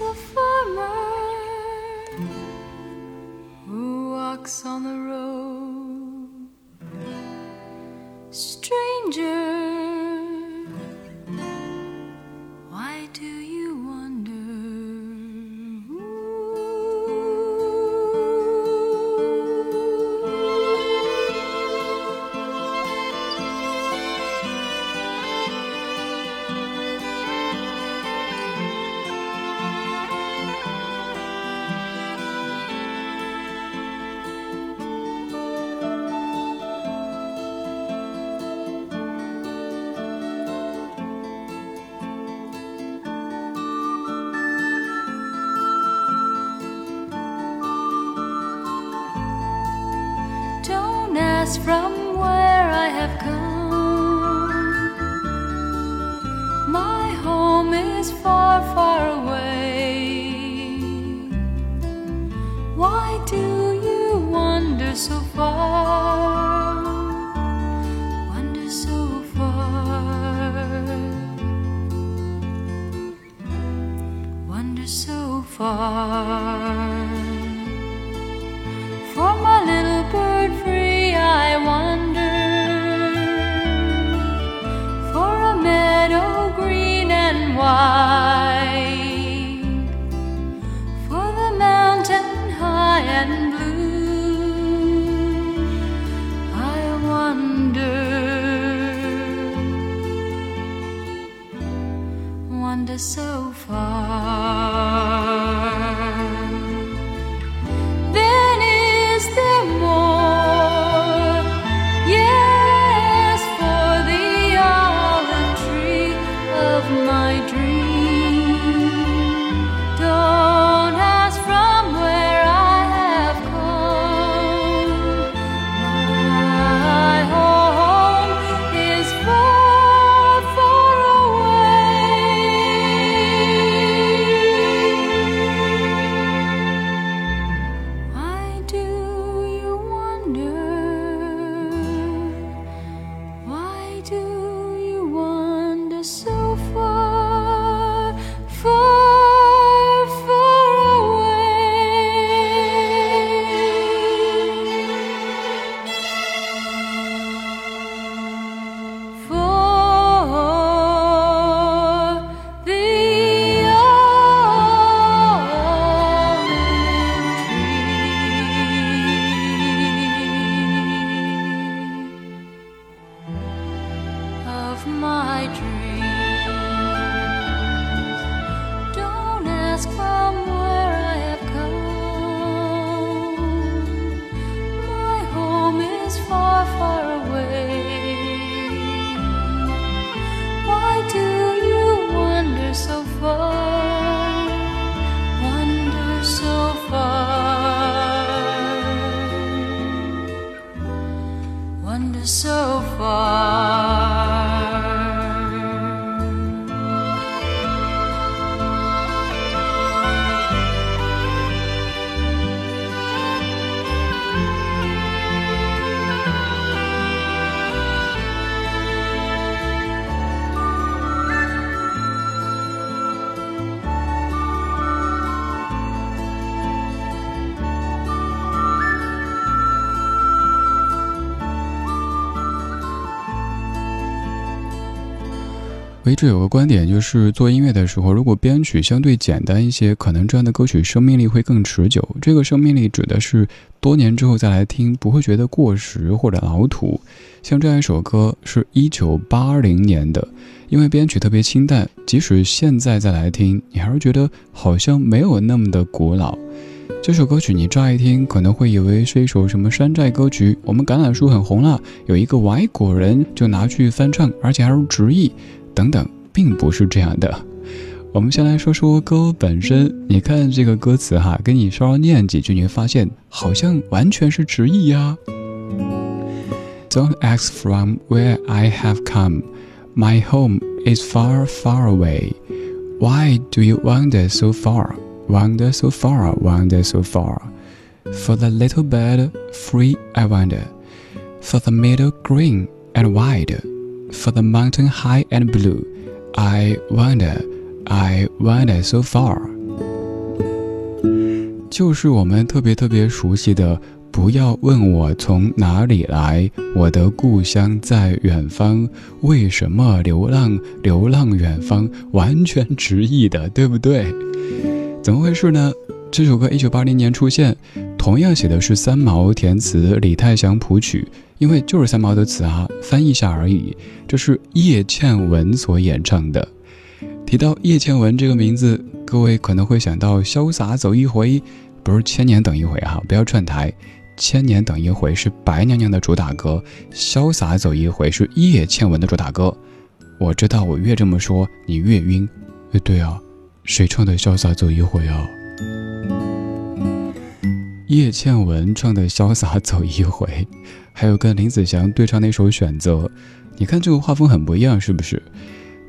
a farmer who walks on the road. From where I have come. My home is far, far away. Why do you wander so far? Wander so far. Wander so far. And 我一直有个观点，就是做音乐的时候，如果编曲相对简单一些，可能这样的歌曲生命力会更持久。这个生命力指的是多年之后再来听，不会觉得过时或者老土。像这样一首歌是一九八零年的，因为编曲特别清淡，即使现在再来听，你还是觉得好像没有那么的古老。这首歌曲你乍一听可能会以为是一首什么山寨歌曲，我们橄榄树很红了，有一个外国人就拿去翻唱，而且还是直译，等等，并不是这样的。我们先来说说歌本身，你看这个歌词哈，给你稍稍念几句，你会发现好像完全是直译呀。Don't ask from where I have come, my home is far, far away. Why do you wander so far, wander so far, wander so far? For the little bird free I wander, for the meadow green and wide, for the mountain high and blue, I wonder, I wonder so far，就是我们特别特别熟悉的。不要问我从哪里来，我的故乡在远方。为什么流浪？流浪远方，完全直译的，对不对？怎么回事呢？这首歌一九八零年出现，同样写的是三毛填词，李泰祥谱曲，因为就是三毛的词啊，翻译一下而已。这是叶倩文所演唱的。提到叶倩文这个名字，各位可能会想到《潇洒走一回》，不是《千年等一回》哈，不要串台，《千年等一回》是白娘娘的主打歌，《潇洒走一回》是叶倩文的主打歌。我知道，我越这么说，你越晕。哎，对啊，谁唱的《潇洒走一回》啊？叶倩文唱的《潇洒走一回》，还有跟林子祥对唱那首《选择》，你看这个画风很不一样，是不是？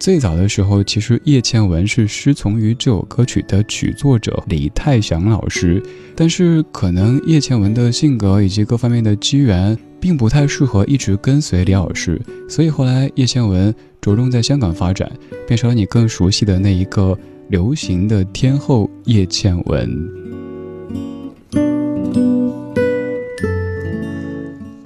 最早的时候，其实叶倩文是师从于这首歌曲的曲作者李泰祥老师，但是可能叶倩文的性格以及各方面的机缘，并不太适合一直跟随李老师，所以后来叶倩文着重在香港发展，变成了你更熟悉的那一个流行的天后叶倩文。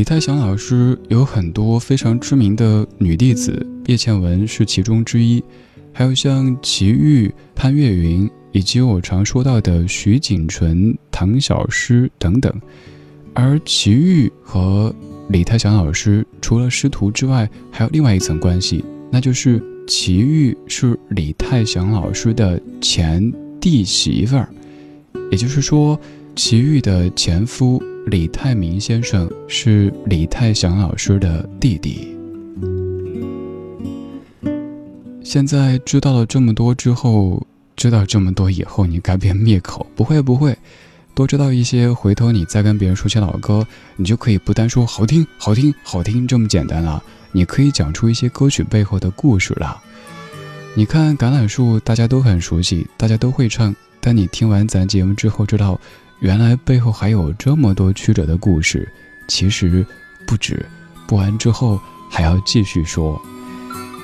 李泰祥老师有很多非常知名的女弟子，叶倩文是其中之一，还有像齐豫、潘越云，以及我常说到的徐锦纯、唐小诗等等。而齐豫和李泰祥老师除了师徒之外，还有另外一层关系，那就是齐豫是李泰祥老师的前弟媳妇儿，也就是说，齐豫的前夫。李泰明先生是李泰祥老师的弟弟。现在知道了这么多之后，知道这么多以后，你该别灭口？不会不会，多知道一些，回头你再跟别人说起老歌，你就可以不单说好听、好听、好听这么简单了，你可以讲出一些歌曲背后的故事了。你看《橄榄树》，大家都很熟悉，大家都会唱，但你听完咱节目之后，知道。原来背后还有这么多曲折的故事，其实不止。播完之后还要继续说。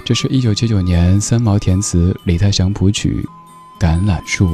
这是一九七九年三毛填词，李泰祥谱曲，《橄榄树》。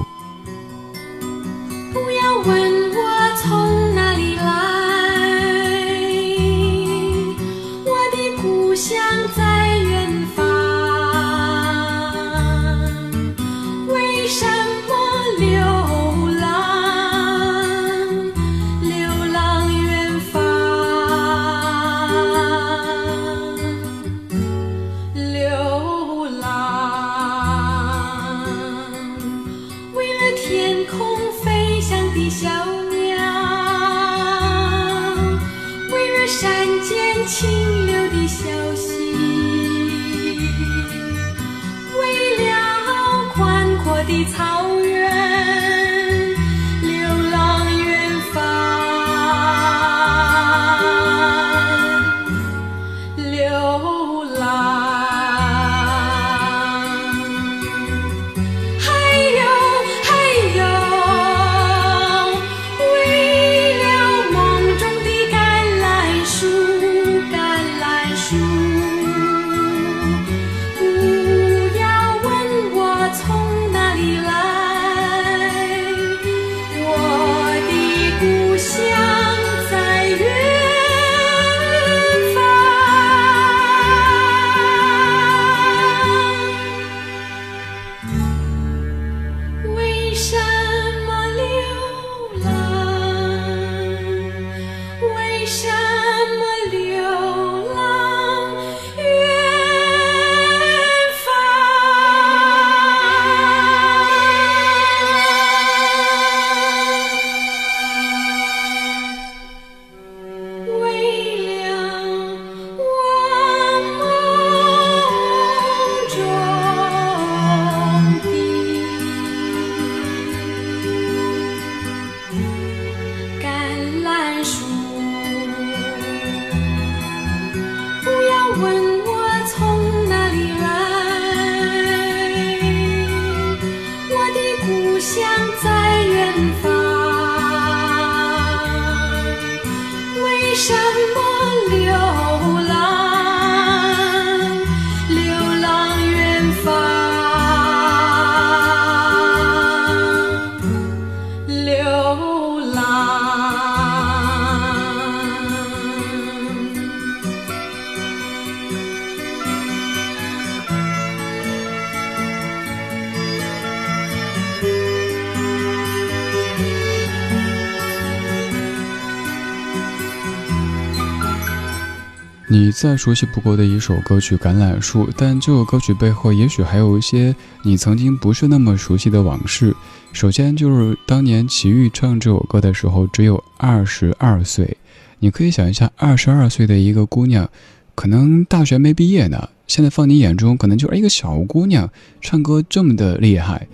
再熟悉不过的一首歌曲《橄榄树》，但这首歌曲背后也许还有一些你曾经不是那么熟悉的往事。首先就是当年齐豫唱这首歌的时候只有二十二岁，你可以想一下，二十二岁的一个姑娘，可能大学没毕业呢。现在放你眼中，可能就是一个小姑娘，唱歌这么的厉害。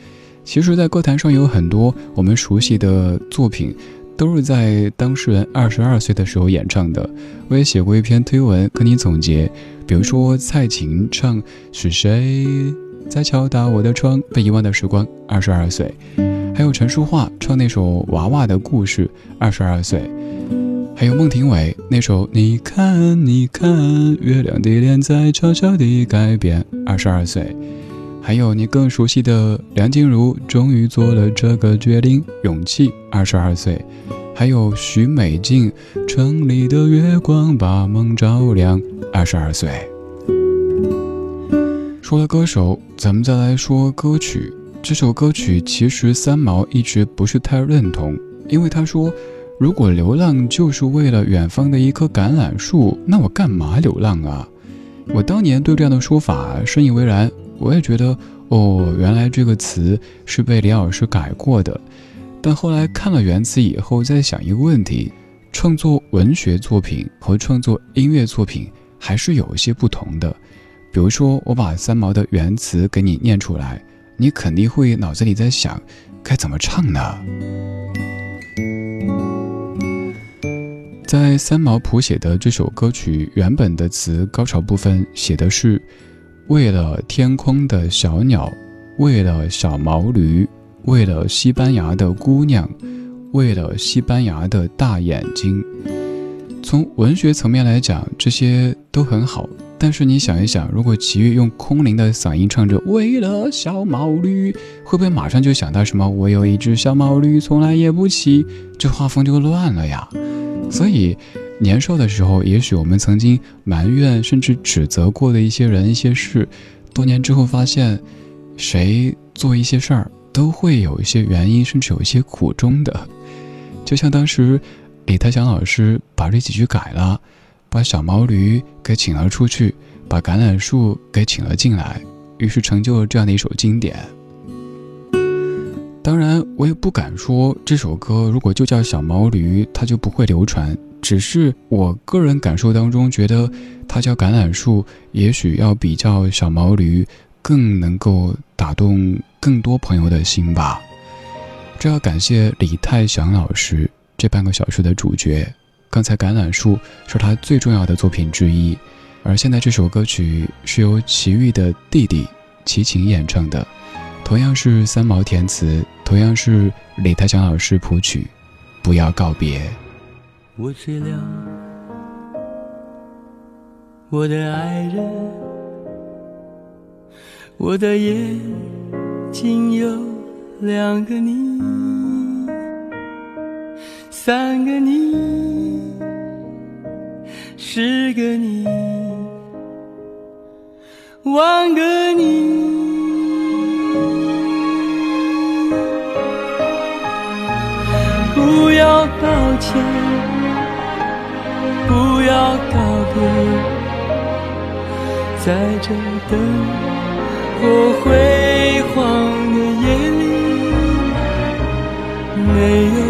其实，在歌坛上有很多我们熟悉的作品。都是在当事人二十二岁的时候演唱的。我也写过一篇推文跟你总结，比如说蔡琴唱《是谁在敲打我的窗》，被遗忘的时光，二十二岁；还有陈淑桦唱那首《娃娃的故事》，二十二岁；还有孟庭苇那首《你看你看月亮的脸在悄悄地改变》，二十二岁；还有你更熟悉的梁静茹，终于做了这个决定，勇气，二十二岁。还有许美静，城里的月光把梦照亮。二十二岁。说了歌手，咱们再来说歌曲。这首歌曲其实三毛一直不是太认同，因为他说，如果流浪就是为了远方的一棵橄榄树，那我干嘛流浪啊？我当年对这样的说法深以为然，我也觉得，哦，原来这个词是被李老师改过的。但后来看了原词以后，在想一个问题：创作文学作品和创作音乐作品还是有一些不同的。比如说，我把三毛的原词给你念出来，你肯定会脑子里在想，该怎么唱呢？在三毛谱写的这首歌曲原本的词高潮部分写的是：为了天空的小鸟，为了小毛驴。为了西班牙的姑娘，为了西班牙的大眼睛。从文学层面来讲，这些都很好。但是你想一想，如果齐豫用空灵的嗓音唱着“为了小毛驴”，会不会马上就想到什么“我有一只小毛驴，从来也不骑”？这画风就乱了呀。所以，年少的时候，也许我们曾经埋怨甚至指责过的一些人、一些事，多年之后发现，谁做一些事儿。都会有一些原因，甚至有一些苦衷的。就像当时李泰祥老师把这几句改了，把小毛驴给请了出去，把橄榄树给请了进来，于是成就了这样的一首经典。当然，我也不敢说这首歌如果就叫小毛驴，它就不会流传。只是我个人感受当中觉得，它叫橄榄树，也许要比较小毛驴更能够打动。更多朋友的心吧，这要感谢李泰祥老师这半个小时的主角。刚才《橄榄树》是他最重要的作品之一，而现在这首歌曲是由齐豫的弟弟齐秦演唱的，同样是三毛填词，同样是李泰祥老师谱曲。不要告别。我睡了，我的爱人，我的眼。睛有两个你，三个你，十个你，万个你。不要抱歉，要告别，在这灯火辉煌。没有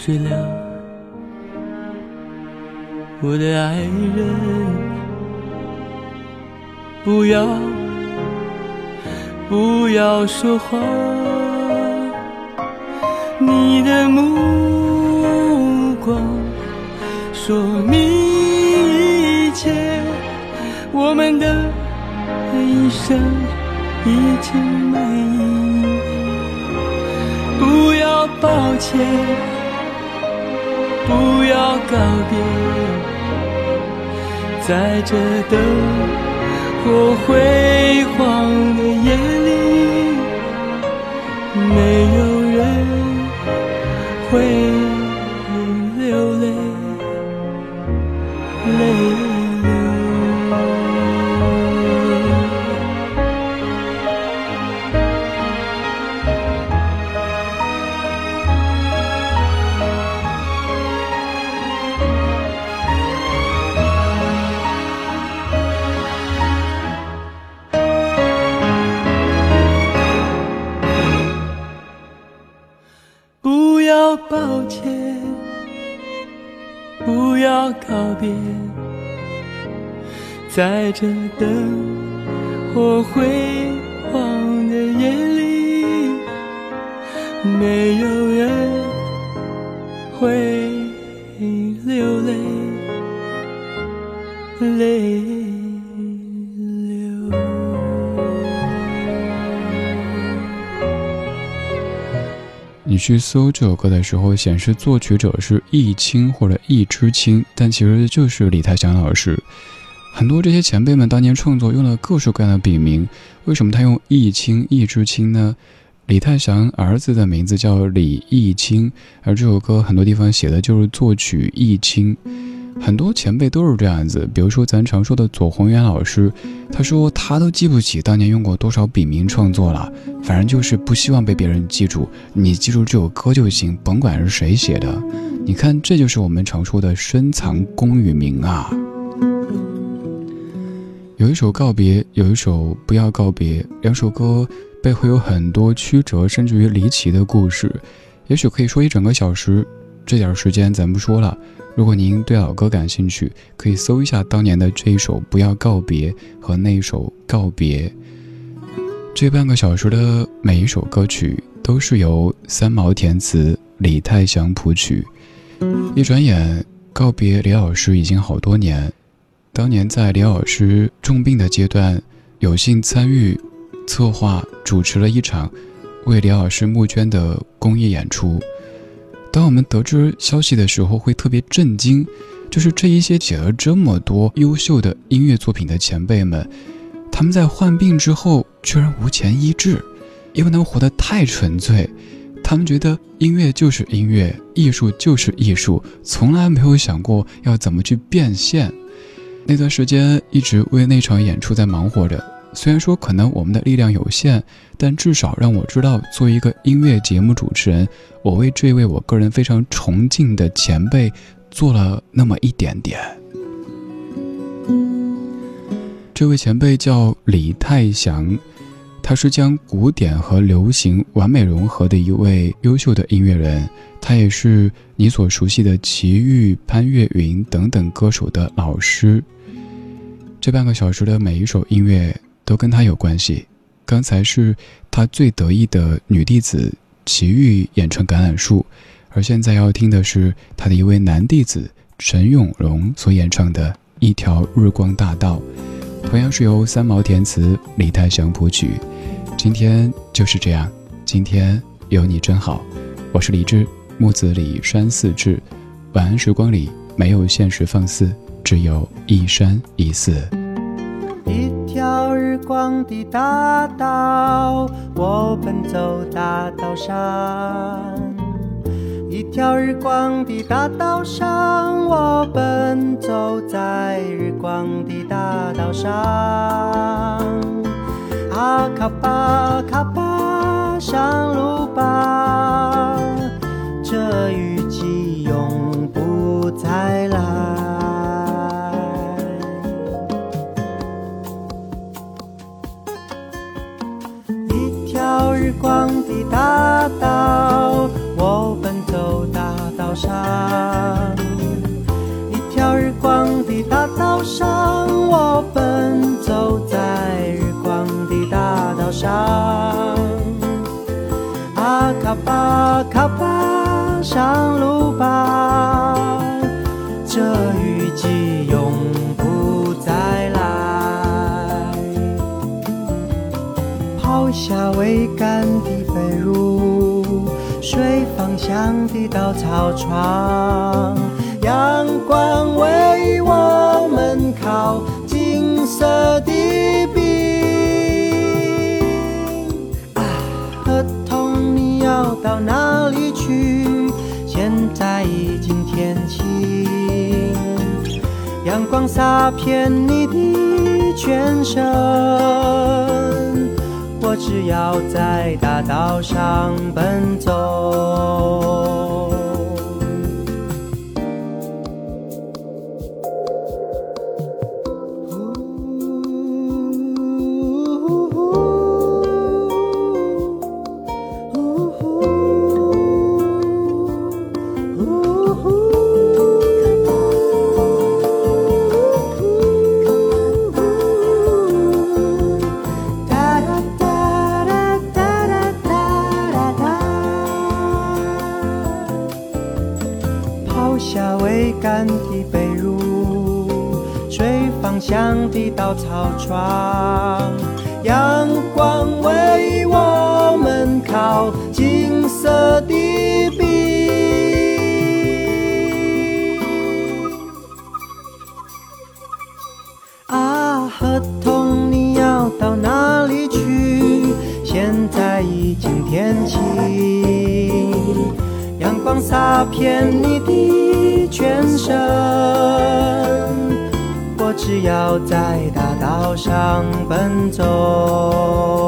睡了，我的爱人，不要。不要说话，你的目光说明一切，我们的一生已经满意。不要抱歉，不要告别，在这灯火辉煌的夜里，没有人会。要告别，在这灯火辉煌的夜里，没有人会流泪，泪。去搜这首歌的时候，显示作曲者是易清或者易知清，但其实就是李泰祥老师。很多这些前辈们当年创作用了各式各样的笔名，为什么他用易清、易知清呢？李泰祥儿子的名字叫李易清，而这首歌很多地方写的就是作曲易清。很多前辈都是这样子，比如说咱常说的左宏元老师，他说他都记不起当年用过多少笔名创作了，反正就是不希望被别人记住，你记住这首歌就行，甭管是谁写的。你看，这就是我们常说的深藏功与名啊。有一首告别，有一首不要告别，两首歌背后有很多曲折甚至于离奇的故事，也许可以说一整个小时，这点时间咱不说了。如果您对老歌感兴趣，可以搜一下当年的这一首《不要告别》和那一首《告别》。这半个小时的每一首歌曲都是由三毛填词，李泰祥谱曲。一转眼，告别李老师已经好多年。当年在李老师重病的阶段，有幸参与、策划、主持了一场为李老师募捐的公益演出。当我们得知消息的时候，会特别震惊，就是这一些写了这么多优秀的音乐作品的前辈们，他们在患病之后居然无钱医治，因为他们活得太纯粹，他们觉得音乐就是音乐，艺术就是艺术，从来没有想过要怎么去变现。那段时间一直为那场演出在忙活着。虽然说可能我们的力量有限，但至少让我知道，作为一个音乐节目主持人，我为这位我个人非常崇敬的前辈做了那么一点点。这位前辈叫李泰祥，他是将古典和流行完美融合的一位优秀的音乐人，他也是你所熟悉的齐豫、潘越云等等歌手的老师。这半个小时的每一首音乐。都跟他有关系。刚才是他最得意的女弟子齐豫演唱《橄榄树》，而现在要听的是他的一位男弟子陈永荣所演唱的一条日光大道，同样是由三毛填词，李泰祥谱曲。今天就是这样，今天有你真好。我是李志，木子李山寺志。晚安时光里没有现实放肆，只有一山一寺。光的大道，我奔走大道上。一条日光的大道上，我奔走在日光的大道上。啊，卡巴卡巴，上路吧，这雨季永不再来。道，我奔走大道上。一条日光的大道上，我奔走在日光的大道上。阿，卡巴卡巴，上路向的稻草床，阳光为我们烤金色的饼。啊，合同你要到哪里去？现在已经天晴，阳光洒遍你的全身。只要在大道上奔走。到草床，在大道上奔走。